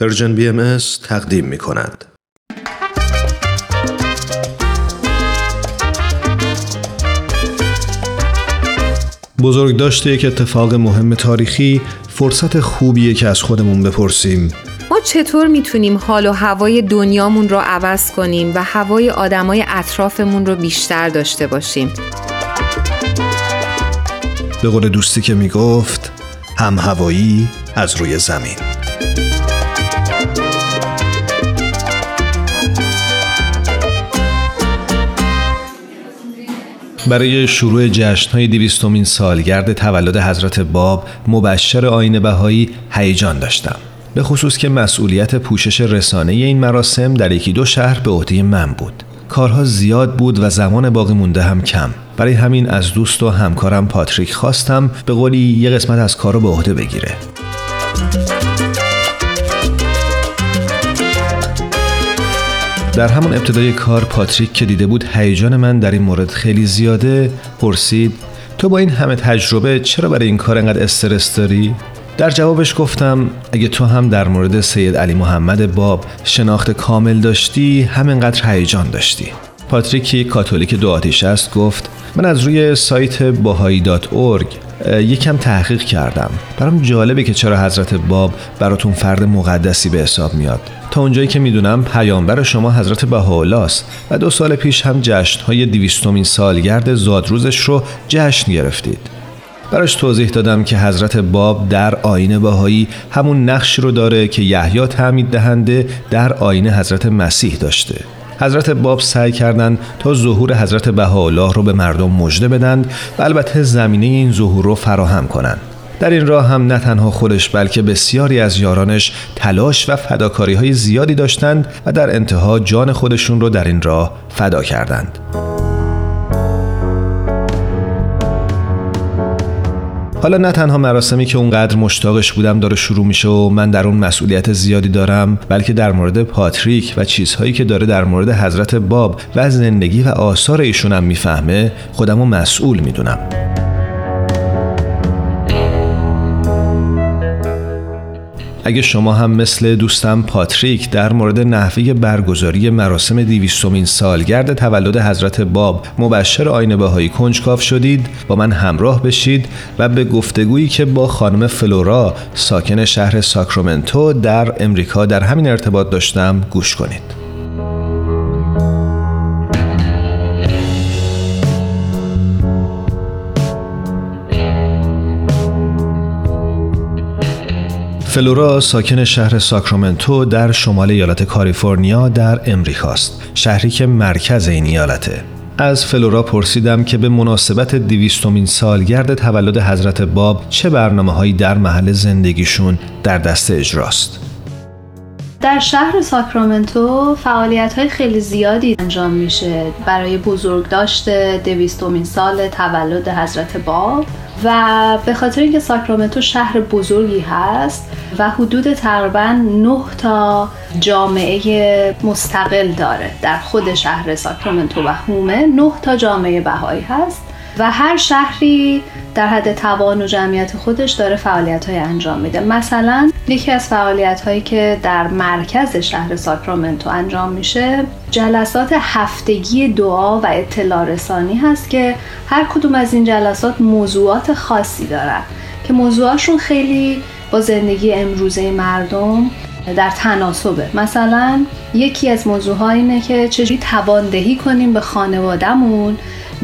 پرژن بی ام تقدیم می کند. بزرگ داشته یک اتفاق مهم تاریخی فرصت خوبیه که از خودمون بپرسیم. ما چطور می‌تونیم حال و هوای دنیامون رو عوض کنیم و هوای آدمای اطرافمون رو بیشتر داشته باشیم؟ به قول دوستی که می‌گفت هم هوایی از روی زمین. برای شروع جشنهای دیویستومین سالگرد تولد حضرت باب مبشر آین بهایی هیجان داشتم. به خصوص که مسئولیت پوشش رسانه این مراسم در یکی دو شهر به عهده من بود. کارها زیاد بود و زمان باقی مونده هم کم. برای همین از دوست و همکارم پاتریک خواستم به قولی یه قسمت از کار رو به عهده بگیره. در همون ابتدای کار پاتریک که دیده بود هیجان من در این مورد خیلی زیاده پرسید تو با این همه تجربه چرا برای این کار انقدر استرس داری؟ در جوابش گفتم اگه تو هم در مورد سید علی محمد باب شناخت کامل داشتی همینقدر هیجان داشتی. پاتریکی کاتولیک دو آتیش است گفت من از روی سایت باهایی دات یکم تحقیق کردم. برام جالبه که چرا حضرت باب براتون فرد مقدسی به حساب میاد. اونجایی که می‌دونم پیامبر شما حضرت بهاءالله و دو سال پیش هم جشنهای دیویستومین سالگرد زادروزش رو جشن گرفتید. براش توضیح دادم که حضرت باب در آین بهایی همون نقش رو داره که یحیی تعمید دهنده در آین حضرت مسیح داشته. حضرت باب سعی کردند تا ظهور حضرت بهاءالله رو به مردم مژده بدند و البته زمینه این ظهور رو فراهم کنند در این راه هم نه تنها خودش بلکه بسیاری از یارانش تلاش و فداکاری های زیادی داشتند و در انتها جان خودشون رو در این راه فدا کردند. حالا نه تنها مراسمی که اونقدر مشتاقش بودم داره شروع میشه و من در اون مسئولیت زیادی دارم بلکه در مورد پاتریک و چیزهایی که داره در مورد حضرت باب و زندگی و آثار ایشونم می‌فهمه خودمو مسئول می‌دونم اگه شما هم مثل دوستم پاتریک در مورد نحوه برگزاری مراسم دیویستومین سالگرد تولد حضرت باب مبشر آین بهایی کنجکاف شدید با من همراه بشید و به گفتگویی که با خانم فلورا ساکن شهر ساکرامنتو در امریکا در همین ارتباط داشتم گوش کنید. فلورا ساکن شهر ساکرامنتو در شمال ایالت کالیفرنیا در امریکاست شهری که مرکز این ایالته. از فلورا پرسیدم که به مناسبت دیویستومین سالگرد تولد حضرت باب چه برنامه هایی در محل زندگیشون در دست اجراست. در شهر ساکرامنتو فعالیت های خیلی زیادی انجام میشه. برای بزرگداشت دویستومین سال تولد حضرت باب. و به خاطر اینکه ساکرامنتو شهر بزرگی هست و حدود تقریبا 9 تا جامعه مستقل داره در خود شهر ساکرامنتو و هومه 9 تا جامعه بهایی هست و هر شهری در حد توان و جمعیت خودش داره فعالیت های انجام میده. مثلا یکی از فعالیت هایی که در مرکز شهر ساکرامنتو انجام میشه جلسات هفتگی دعا و اطلاع رسانی هست که هر کدوم از این جلسات موضوعات خاصی دارن که موضوعاشون خیلی با زندگی امروزه مردم در تناسبه. مثلا یکی از موضوعها اینه که چجوری تواندهی کنیم به خانوادهمون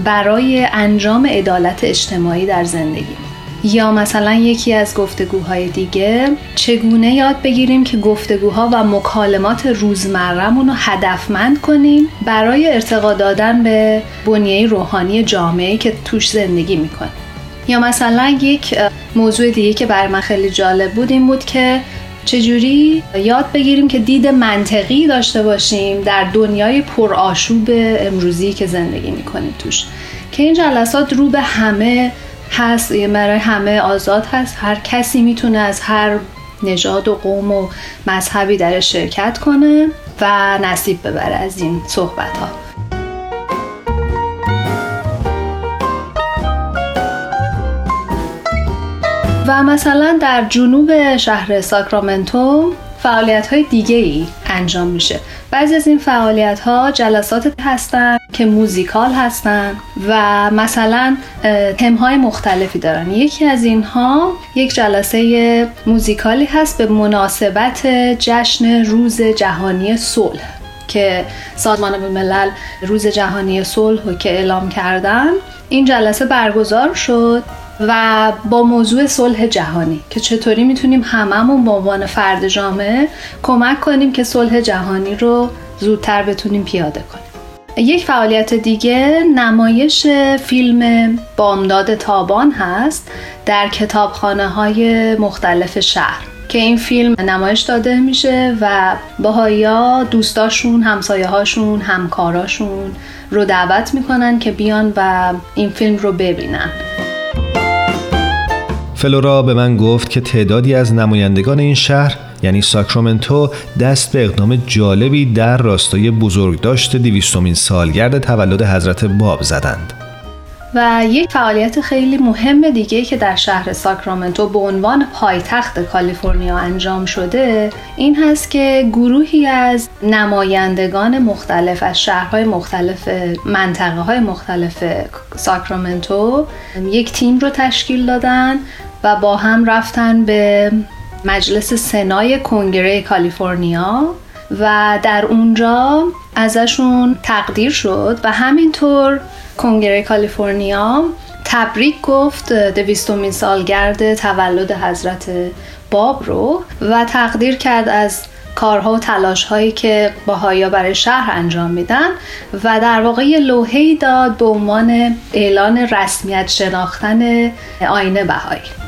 برای انجام عدالت اجتماعی در زندگی. یا مثلا یکی از گفتگوهای دیگه چگونه یاد بگیریم که گفتگوها و مکالمات روزمرهمون رو هدفمند کنیم برای ارتقا دادن به بنیه روحانی جامعه که توش زندگی می‌کنیم یا مثلا یک موضوع دیگه که برای من خیلی جالب بود این بود که چجوری یاد بگیریم که دید منطقی داشته باشیم در دنیای پرآشوب امروزی که زندگی می‌کنیم توش؟ که این جلسات رو به همه هست برای همه آزاد هست. هر کسی می‌تونه از هر نژاد و قوم و مذهبی در شرکت کنه و نصیب ببره از این صحبت ها و مثلا در جنوب شهر ساکرامنتو فعالیت های دیگه ای انجام میشه. بعضی از این فعالیت ها جلسات هستن که موزیکال هستن و مثلا تم های مختلفی دارن. یکی از اینها یک جلسه موزیکالی هست به مناسبت جشن روز جهانی صلح که سازمان ملل روز جهانی صلح که اعلام کردن. این جلسه برگزار شد. و با موضوع صلح جهانی که چطوری می‌تونیم هممون به عنوان فرد جامعه کمک کنیم که صلح جهانی رو زودتر بتونیم پیاده کنیم. یک فعالیت دیگه نمایش فیلم بامداد تابان هست در کتابخانه های مختلف شهر که این فیلم نمایش داده میشه و باهایا دوستاشون همسایه هاشون همکاراشون رو دعوت می‌کنن که بیان و این فیلم رو ببینن. فلورا به من گفت که تعدادی از نمایندگان این شهر یعنی ساکرامنتو دست به اقدام جالبی در راستای بزرگداشت دیویستومین سالگرد تولد حضرت باب زدند. و یک فعالیت خیلی مهم دیگه که در شهر ساکرامنتو به عنوان پایتخت کالیفرنیا انجام شده این هست که گروهی از نمایندگان مختلف از شهرهای مختلف منطقه های مختلف ساکرامنتو یک تیم رو تشکیل دادن و با هم رفتن به مجلس سنای کنگره کالیفرنیا و در اونجا ازشون تقدیر شد و همینطور کنگره کالیفرنیا تبریک گفت دویستومین سالگرد تولد حضرت باب رو و تقدیر کرد از کارها و تلاش هایی که باهایا برای شهر انجام میدن و در واقع یه لوحه‌ای داد به عنوان اعلان رسمیت شناختن آینه بهایی.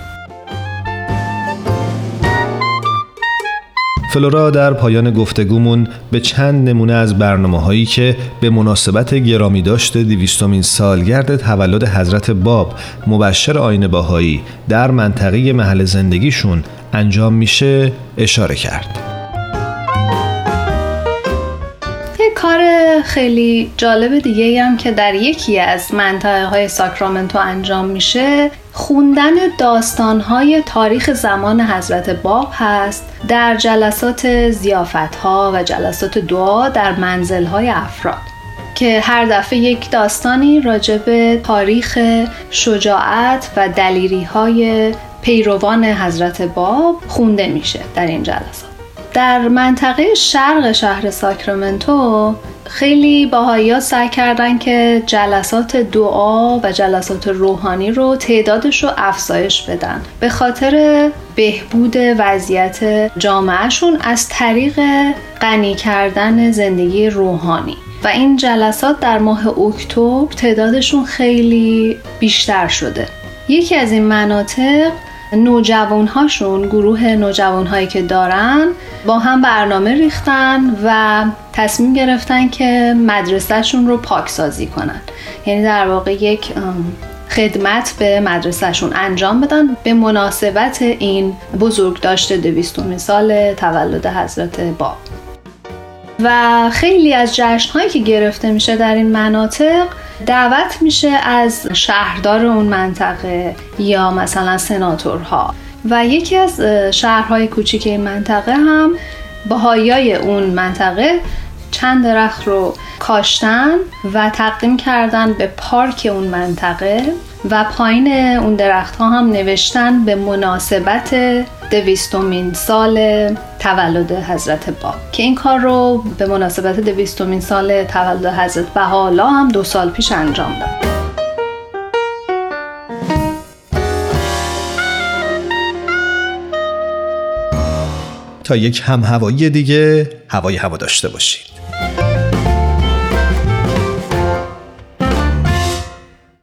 فلورا در پایان گفتگومون به چند نمونه از برنامه هایی که به مناسبت گرامی داشته دیویستومین سالگرد تولد حضرت باب مبشر آین باهایی در منطقه محل زندگیشون انجام میشه اشاره کرد. کار خیلی جالب دیگه هم که در یکی از منطقه های ساکرامنتو انجام میشه خوندن داستانهای تاریخ زمان حضرت باب هست در جلسات زیافت ها و جلسات دعا در منزل های افراد که هر دفعه یک داستانی راجع تاریخ شجاعت و دلیری های پیروان حضرت باب خونده میشه در این جلسات. در منطقه شرق شهر ساکرامنتو خیلی باهایی سعی کردن که جلسات دعا و جلسات روحانی رو تعدادش رو افزایش بدن. به خاطر بهبود وضعیت جامعهشون از طریق غنی کردن زندگی روحانی. و این جلسات در ماه اکتبر تعدادشون خیلی بیشتر شده. یکی از این مناطق نوجوان هاشون گروه نوجوان هایی که دارن با هم برنامه ریختن و تصمیم گرفتن که مدرسهشون رو پاکسازی کنن. یعنی در واقع یک خدمت به مدرسهشون انجام بدن به مناسبت این بزرگ داشته دویستومین سال تولد حضرت باب. و خیلی از جشن هایی که گرفته میشه در این مناطق دعوت میشه از شهردار اون منطقه یا مثلا سناتورها. و یکی از شهرهای کوچیک این منطقه هم بهایای اون منطقه چند درخت رو کاشتن و تقدیم کردن به پارک اون منطقه و پایین اون درخت ها هم نوشتن به مناسبت دویستومین سال تولد حضرت با که این کار رو به مناسبت دویستومین سال تولد حضرت بهاءالله هم دو سال پیش انجام داد. تا یک هم هوایی دیگه هوای هوا داشته باشید.